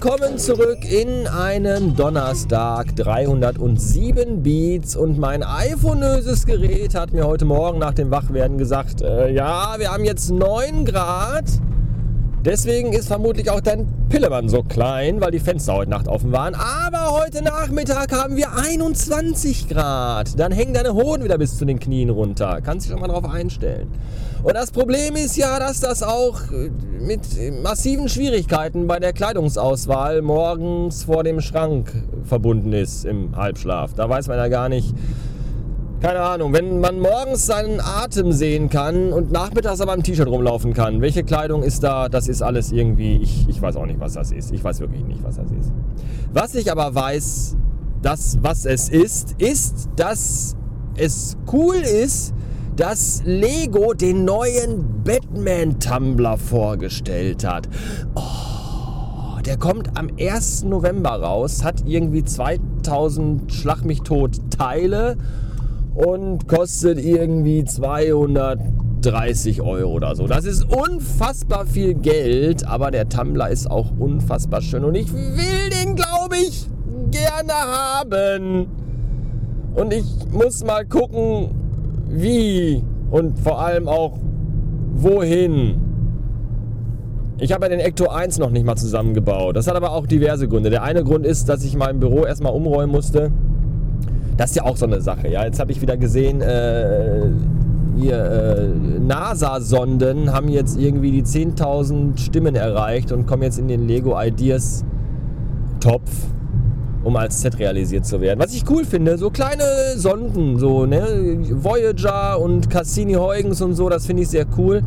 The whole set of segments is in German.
Willkommen zurück in einen Donnerstag 307 Beats und mein iPhonöses Gerät hat mir heute Morgen nach dem Wachwerden gesagt, äh, ja, wir haben jetzt 9 Grad. Deswegen ist vermutlich auch dein Pillemann so klein, weil die Fenster heute Nacht offen waren. Aber heute Nachmittag haben wir 21 Grad. Dann hängen deine Hoden wieder bis zu den Knien runter. Kannst dich schon mal drauf einstellen. Und das Problem ist ja, dass das auch äh, mit massiven Schwierigkeiten bei der Kleidungsauswahl morgens vor dem Schrank verbunden ist im Halbschlaf. Da weiß man ja gar nicht, keine Ahnung, wenn man morgens seinen Atem sehen kann und nachmittags aber im T-Shirt rumlaufen kann, welche Kleidung ist da? Das ist alles irgendwie, ich, ich weiß auch nicht, was das ist. Ich weiß wirklich nicht, was das ist. Was ich aber weiß, das, was es ist, ist, dass es cool ist, dass Lego den neuen Batman-Tumbler vorgestellt hat. Oh, der kommt am 1. November raus, hat irgendwie 2000 Schlag mich tot Teile und kostet irgendwie 230 Euro oder so. Das ist unfassbar viel Geld, aber der Tumblr ist auch unfassbar schön und ich will den, glaube ich, gerne haben. Und ich muss mal gucken, wie und vor allem auch wohin. Ich habe ja den Ecto 1 noch nicht mal zusammengebaut. Das hat aber auch diverse Gründe. Der eine Grund ist, dass ich mein Büro erstmal umräumen musste das ist ja auch so eine Sache. Ja, jetzt habe ich wieder gesehen, äh, äh, NASA-Sonden haben jetzt irgendwie die 10.000 Stimmen erreicht und kommen jetzt in den Lego Ideas Topf, um als Set realisiert zu werden. Was ich cool finde, so kleine Sonden, so ne, Voyager und Cassini-Huygens und so, das finde ich sehr cool.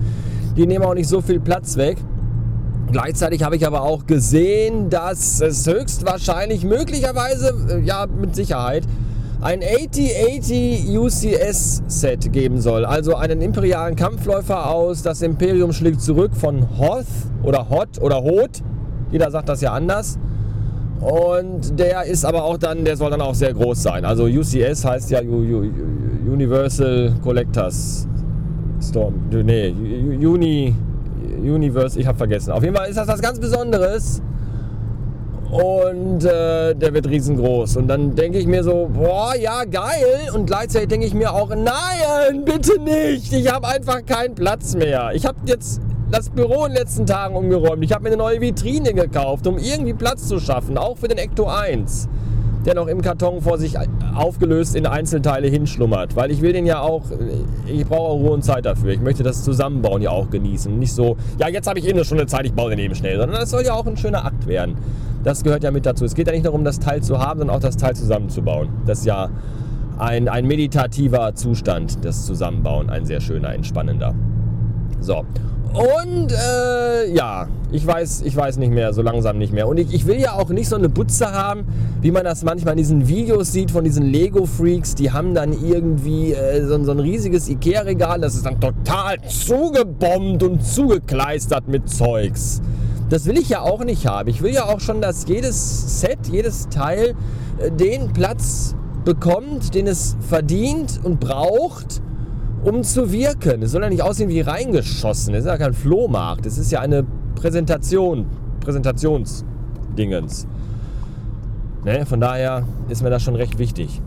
Die nehmen auch nicht so viel Platz weg. Gleichzeitig habe ich aber auch gesehen, dass es höchstwahrscheinlich, möglicherweise, äh, ja mit Sicherheit, ein 8080 UCS Set geben soll. Also einen imperialen Kampfläufer aus Das Imperium schlägt zurück von Hoth oder Hot oder Hot. Jeder sagt das ja anders. Und der ist aber auch dann, der soll dann auch sehr groß sein. Also UCS heißt ja Universal Collectors Storm. Nee, Uni, Universe, ich habe vergessen. Auf jeden Fall ist das was ganz Besonderes und äh, der wird riesengroß. Und dann denke ich mir so, boah, ja, geil. Und gleichzeitig denke ich mir auch, nein, bitte nicht. Ich habe einfach keinen Platz mehr. Ich habe jetzt das Büro in den letzten Tagen umgeräumt. Ich habe mir eine neue Vitrine gekauft, um irgendwie Platz zu schaffen, auch für den Ecto 1 der noch im Karton vor sich aufgelöst in Einzelteile hinschlummert. Weil ich will den ja auch, ich brauche auch Ruhe und Zeit dafür. Ich möchte das Zusammenbauen ja auch genießen. Nicht so, ja, jetzt habe ich eh eine Stunde Zeit, ich baue den eben schnell. Sondern das soll ja auch ein schöner Akt werden. Das gehört ja mit dazu. Es geht ja nicht darum, das Teil zu haben, sondern auch das Teil zusammenzubauen. Das ist ja ein, ein meditativer Zustand, das Zusammenbauen. Ein sehr schöner, entspannender. So. Und äh, ja, ich weiß, ich weiß nicht mehr, so langsam nicht mehr. Und ich, ich will ja auch nicht so eine Butze haben, wie man das manchmal in diesen Videos sieht von diesen Lego-Freaks. Die haben dann irgendwie äh, so, so ein riesiges Ikea-Regal, das ist dann total zugebombt und zugekleistert mit Zeugs. Das will ich ja auch nicht haben. Ich will ja auch schon, dass jedes Set, jedes Teil äh, den Platz bekommt, den es verdient und braucht um zu wirken. Es soll ja nicht aussehen wie reingeschossen. Es ist ja kein Flohmarkt. Es ist ja eine Präsentation, Präsentationsdingens. Ne? Von daher ist mir das schon recht wichtig.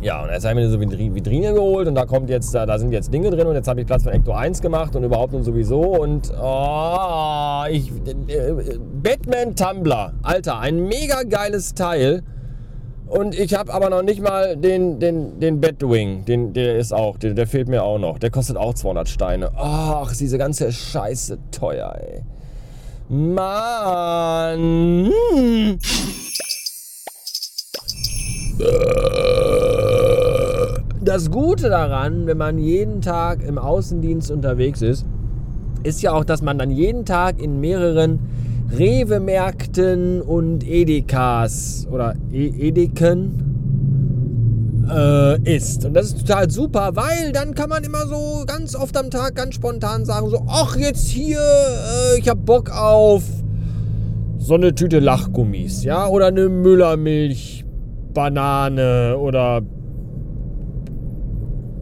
Ja, und jetzt haben wir so Vitrine geholt und da kommt jetzt, da, sind jetzt Dinge drin und jetzt habe ich Platz für Ecto 1 gemacht und überhaupt und sowieso und oh, ich, äh, Batman Tumblr, Alter, ein mega geiles Teil. Und ich habe aber noch nicht mal den, den, den Batwing. Den, der ist auch, der, der fehlt mir auch noch. Der kostet auch 200 Steine. Ach, diese ganze Scheiße teuer, ey. Mann. Das Gute daran, wenn man jeden Tag im Außendienst unterwegs ist, ist ja auch, dass man dann jeden Tag in mehreren Rewe-Märkten und Edekas oder e Edeken äh, ist. Und das ist total super, weil dann kann man immer so ganz oft am Tag ganz spontan sagen, so, ach jetzt hier, äh, ich hab Bock auf so eine Tüte Lachgummis, ja, oder eine Müllermilch, Banane oder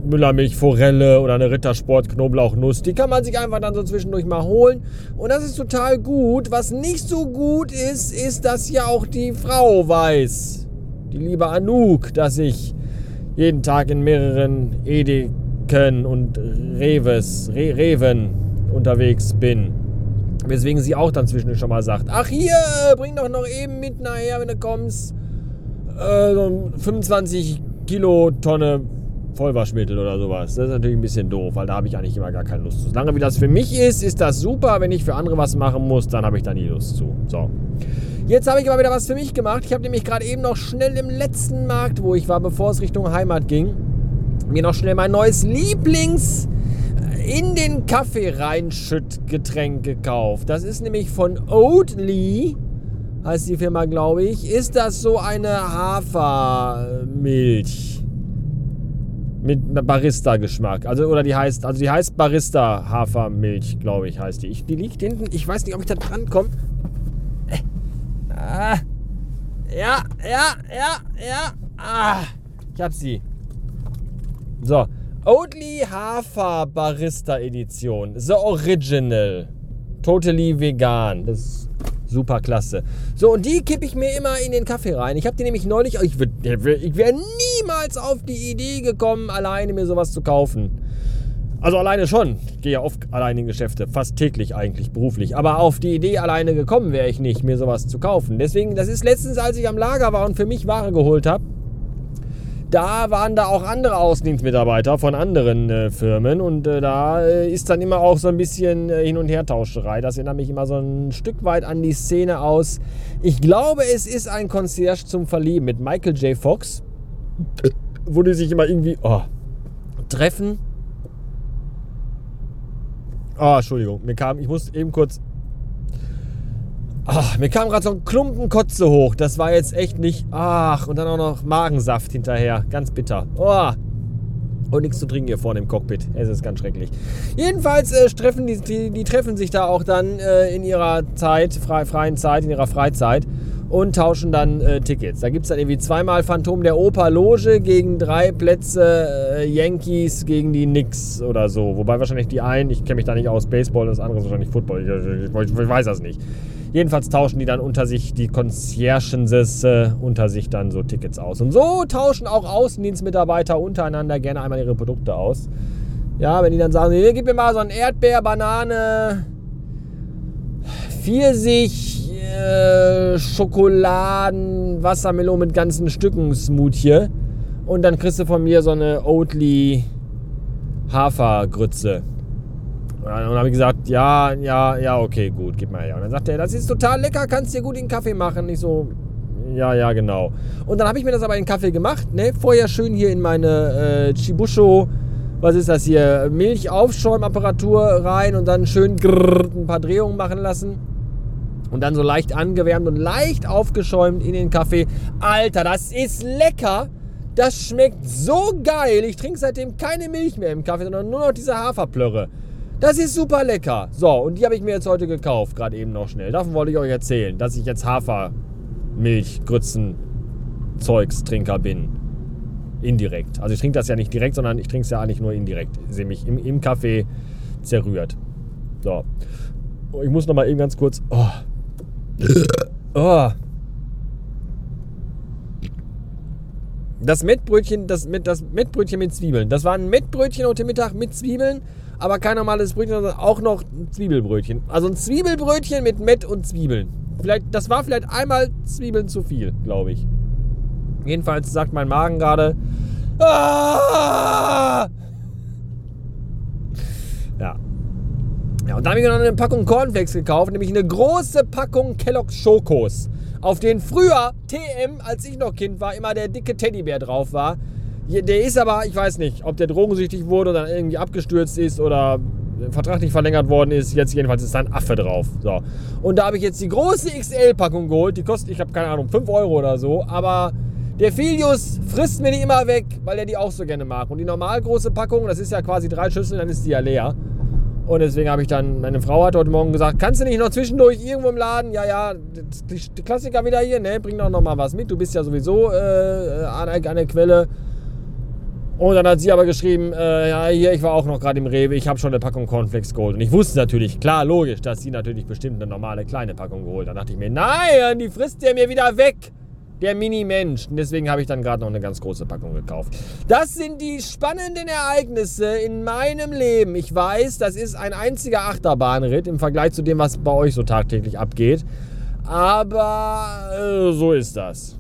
Müllermilchforelle oder eine Rittersport Knoblauchnuss. Die kann man sich einfach dann so zwischendurch mal holen. Und das ist total gut. Was nicht so gut ist, ist, dass ja auch die Frau weiß, die liebe Anouk, dass ich jeden Tag in mehreren Edeken und Reves, Re Reven unterwegs bin. Weswegen sie auch dann zwischendurch schon mal sagt, ach hier, bring doch noch eben mit nachher, wenn du kommst, äh, so 25 Kilotonne Vollwaschmittel oder sowas. Das ist natürlich ein bisschen doof, weil da habe ich eigentlich immer gar keine Lust zu. Solange wie das für mich ist, ist das super. Wenn ich für andere was machen muss, dann habe ich da nie Lust zu. So. Jetzt habe ich aber wieder was für mich gemacht. Ich habe nämlich gerade eben noch schnell im letzten Markt, wo ich war, bevor es Richtung Heimat ging, mir noch schnell mein neues Lieblings in den Kaffee reinschüttgetränk gekauft. Das ist nämlich von Oatly, heißt die Firma, glaube ich. Ist das so eine Hafermilch? Mit Barista-Geschmack. Also, oder die heißt, also die heißt Barista Hafermilch, glaube ich, heißt die. Ich, die liegt hinten. Ich weiß nicht, ob ich da dran komme. Äh, ah, ja, ja, ja, ja. Ah, ich hab sie. So. Oatly Hafer Barista Edition. The Original. Totally vegan. Das super klasse. So, und die kippe ich mir immer in den Kaffee rein. Ich habe die nämlich neulich, ich, ich wäre niemals auf die Idee gekommen, alleine mir sowas zu kaufen. Also alleine schon. Ich gehe ja oft alleine in Geschäfte, fast täglich eigentlich beruflich. Aber auf die Idee alleine gekommen wäre ich nicht, mir sowas zu kaufen. Deswegen, das ist letztens, als ich am Lager war und für mich Ware geholt habe, da waren da auch andere Außendienstmitarbeiter von anderen äh, Firmen und äh, da äh, ist dann immer auch so ein bisschen äh, Hin- und Hertauscherei. Das erinnert mich immer so ein Stück weit an die Szene aus. Ich glaube, es ist ein Concierge zum Verlieben mit Michael J. Fox, wo die sich immer irgendwie oh, treffen. Oh, Entschuldigung, mir kam, ich muss eben kurz Ach, mir kam gerade so ein Klumpen Kotze hoch. Das war jetzt echt nicht. Ach, und dann auch noch Magensaft hinterher. Ganz bitter. Oh. Und nichts zu trinken hier vorne im Cockpit. Es ist ganz schrecklich. Jedenfalls äh, treffen die, die, die, treffen sich da auch dann äh, in ihrer Zeit, frei, freien Zeit, in ihrer Freizeit und tauschen dann äh, Tickets. Da gibt es dann irgendwie zweimal Phantom der Oper Loge gegen drei Plätze äh, Yankees gegen die Knicks oder so. Wobei wahrscheinlich die einen, ich kenne mich da nicht aus, Baseball und das andere ist wahrscheinlich Football. Ich, ich, ich, ich weiß das nicht. Jedenfalls tauschen die dann unter sich, die Conciergenses äh, unter sich dann so Tickets aus. Und so tauschen auch Außendienstmitarbeiter untereinander gerne einmal ihre Produkte aus. Ja, wenn die dann sagen, hier, gib mir mal so ein Erdbeer, Banane, Pfirsich, äh, Schokoladen, Wassermelone mit ganzen Stücken Smoothie. Und dann kriegst du von mir so eine Oatly Hafergrütze. Und dann habe ich gesagt, ja, ja, ja, okay, gut, gib mal her. Und dann sagt er, das ist total lecker, kannst dir gut den Kaffee machen. Ich so, ja, ja, genau. Und dann habe ich mir das aber in Kaffee gemacht, ne? Vorher schön hier in meine äh, Chibusho, was ist das hier, Milchaufschäumapparatur rein und dann schön grrr, ein paar Drehungen machen lassen. Und dann so leicht angewärmt und leicht aufgeschäumt in den Kaffee. Alter, das ist lecker. Das schmeckt so geil. Ich trinke seitdem keine Milch mehr im Kaffee, sondern nur noch diese Haferplörre. Das ist super lecker. So, und die habe ich mir jetzt heute gekauft, gerade eben noch schnell. Davon wollte ich euch erzählen, dass ich jetzt Hafermilch, Grützen, bin. Indirekt. Also ich trinke das ja nicht direkt, sondern ich trinke es ja eigentlich nur indirekt. Sehe mich im, im Kaffee zerrührt. So. Ich muss noch mal eben ganz kurz. Oh. Oh. Das Mettbrötchen, das, das Mettbrötchen mit Zwiebeln. Das war ein Mettbrötchen heute Mittag mit Zwiebeln aber kein normales Brötchen, sondern auch noch ein Zwiebelbrötchen. Also ein Zwiebelbrötchen mit Mett und Zwiebeln. Vielleicht, das war vielleicht einmal Zwiebeln zu viel, glaube ich. Jedenfalls sagt mein Magen gerade. Ah! Ja. Ja, und da habe ich noch eine Packung Cornflakes gekauft, nämlich eine große Packung Kellogg's Schokos, auf denen früher TM, als ich noch Kind war, immer der dicke Teddybär drauf war. Der ist aber, ich weiß nicht, ob der drogensüchtig wurde oder irgendwie abgestürzt ist oder Vertrag nicht verlängert worden ist. Jetzt jedenfalls ist da ein Affe drauf. So. Und da habe ich jetzt die große XL-Packung geholt. Die kostet, ich habe keine Ahnung, 5 Euro oder so. Aber der Filius frisst mir die immer weg, weil er die auch so gerne mag. Und die normal große Packung, das ist ja quasi drei Schüsseln, dann ist die ja leer. Und deswegen habe ich dann, meine Frau hat heute Morgen gesagt, kannst du nicht noch zwischendurch irgendwo im Laden? Ja, ja, die, die Klassiker wieder hier, ne? Bring doch noch mal was mit. Du bist ja sowieso äh, an, an der Quelle. Und dann hat sie aber geschrieben, äh, ja, hier, ich war auch noch gerade im Rewe, ich habe schon eine Packung Cornflakes geholt. Und ich wusste natürlich, klar, logisch, dass sie natürlich bestimmt eine normale kleine Packung geholt. Dann dachte ich mir, nein, die frisst der mir wieder weg. Der Mini-Mensch. Deswegen habe ich dann gerade noch eine ganz große Packung gekauft. Das sind die spannenden Ereignisse in meinem Leben. Ich weiß, das ist ein einziger Achterbahnritt im Vergleich zu dem, was bei euch so tagtäglich abgeht. Aber äh, so ist das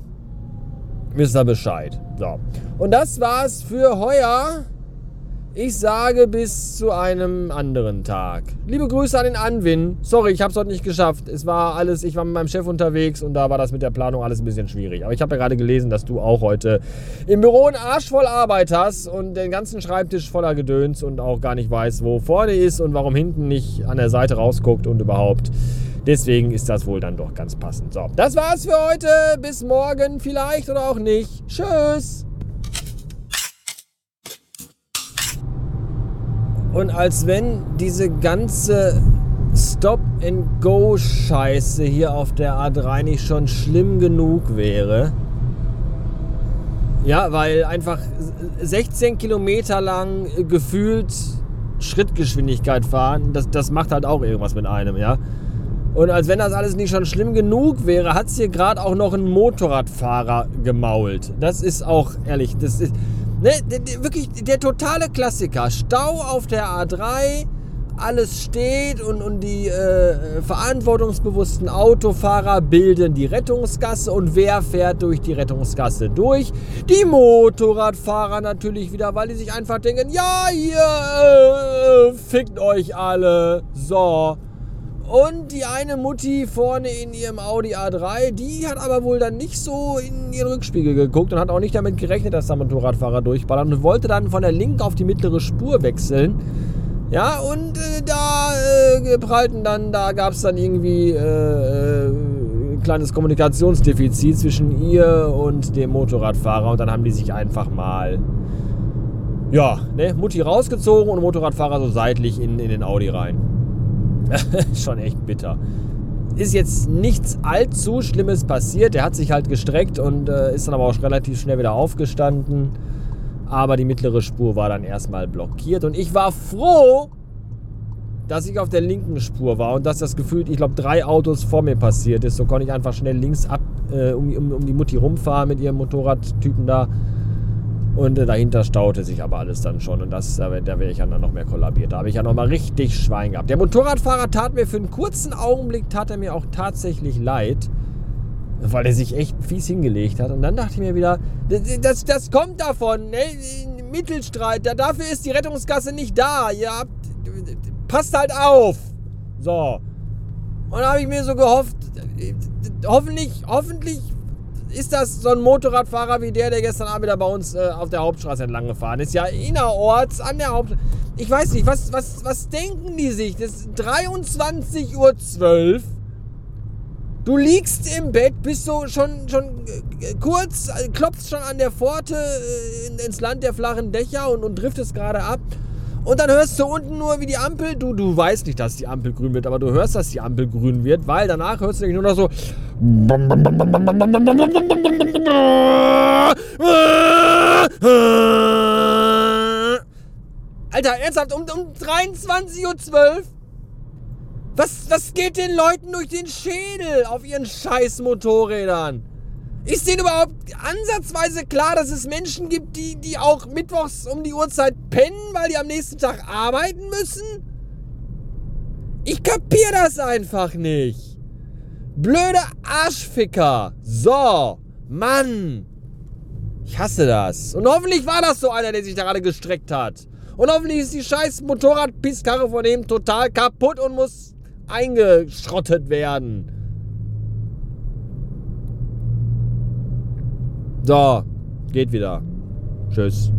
wisst ihr Bescheid. So. Und das war's für heuer. Ich sage bis zu einem anderen Tag. Liebe Grüße an den Anwin. Sorry, ich habe es heute nicht geschafft. Es war alles, ich war mit meinem Chef unterwegs und da war das mit der Planung alles ein bisschen schwierig. Aber ich habe ja gerade gelesen, dass du auch heute im Büro einen Arsch voll Arbeit hast und den ganzen Schreibtisch voller Gedöns und auch gar nicht weißt, wo vorne ist und warum hinten nicht an der Seite rausguckt und überhaupt. Deswegen ist das wohl dann doch ganz passend. So, das war's für heute. Bis morgen vielleicht oder auch nicht. Tschüss. Und als wenn diese ganze Stop-and-Go-Scheiße hier auf der A3 nicht schon schlimm genug wäre. Ja, weil einfach 16 Kilometer lang gefühlt Schrittgeschwindigkeit fahren, das, das macht halt auch irgendwas mit einem, ja. Und als wenn das alles nicht schon schlimm genug wäre, hat es hier gerade auch noch ein Motorradfahrer gemault. Das ist auch ehrlich, das ist ne, wirklich der totale Klassiker. Stau auf der A3, alles steht und, und die äh, verantwortungsbewussten Autofahrer bilden die Rettungsgasse. Und wer fährt durch die Rettungsgasse durch? Die Motorradfahrer natürlich wieder, weil die sich einfach denken, ja, ihr äh, fickt euch alle. So. Und die eine Mutti vorne in ihrem Audi A3, die hat aber wohl dann nicht so in ihren Rückspiegel geguckt und hat auch nicht damit gerechnet, dass da Motorradfahrer durchballern und wollte dann von der linken auf die mittlere Spur wechseln. Ja, und äh, da äh, prallten dann, da gab es dann irgendwie äh, ein äh, kleines Kommunikationsdefizit zwischen ihr und dem Motorradfahrer und dann haben die sich einfach mal, ja, ne, Mutti rausgezogen und Motorradfahrer so seitlich in, in den Audi rein. Schon echt bitter. Ist jetzt nichts allzu Schlimmes passiert. Er hat sich halt gestreckt und äh, ist dann aber auch relativ schnell wieder aufgestanden. Aber die mittlere Spur war dann erstmal blockiert. Und ich war froh, dass ich auf der linken Spur war und dass das gefühlt, ich glaube, drei Autos vor mir passiert ist. So konnte ich einfach schnell links ab äh, um, um, um die Mutti rumfahren mit ihrem Motorradtypen da. Und äh, dahinter staute sich aber alles dann schon. Und das, da, da wäre ich dann noch mehr kollabiert. Da habe ich ja noch mal richtig Schwein gehabt. Der Motorradfahrer tat mir für einen kurzen Augenblick, tat er mir auch tatsächlich leid. Weil er sich echt fies hingelegt hat. Und dann dachte ich mir wieder, das, das kommt davon. Ne? Mittelstreit, da, dafür ist die Rettungsgasse nicht da. Ihr habt, passt halt auf. So. Und da habe ich mir so gehofft, hoffentlich, hoffentlich ist das so ein Motorradfahrer wie der, der gestern Abend wieder bei uns äh, auf der Hauptstraße entlang gefahren ist. Ja, innerorts an der Hauptstraße. Ich weiß nicht, was, was, was denken die sich? Das ist 23.12 Uhr. Du liegst im Bett, bist so schon, schon äh, kurz, äh, klopfst schon an der Pforte äh, ins Land der flachen Dächer und, und driftest gerade ab. Und dann hörst du unten nur, wie die Ampel, du, du weißt nicht, dass die Ampel grün wird, aber du hörst, dass die Ampel grün wird, weil danach hörst du nämlich nur noch so. Alter, ernsthaft, um, um 23.12 Uhr? Was, was geht den Leuten durch den Schädel auf ihren scheiß Motorrädern? Ist denen überhaupt ansatzweise klar, dass es Menschen gibt, die, die auch mittwochs um die Uhrzeit pennen, weil die am nächsten Tag arbeiten müssen? Ich kapier das einfach nicht. Blöde Arschficker. So, Mann. Ich hasse das. Und hoffentlich war das so einer, der sich gerade gestreckt hat. Und hoffentlich ist die scheiß Motorradpisskarre von dem total kaputt und muss eingeschrottet werden. So, geht wieder. Tschüss.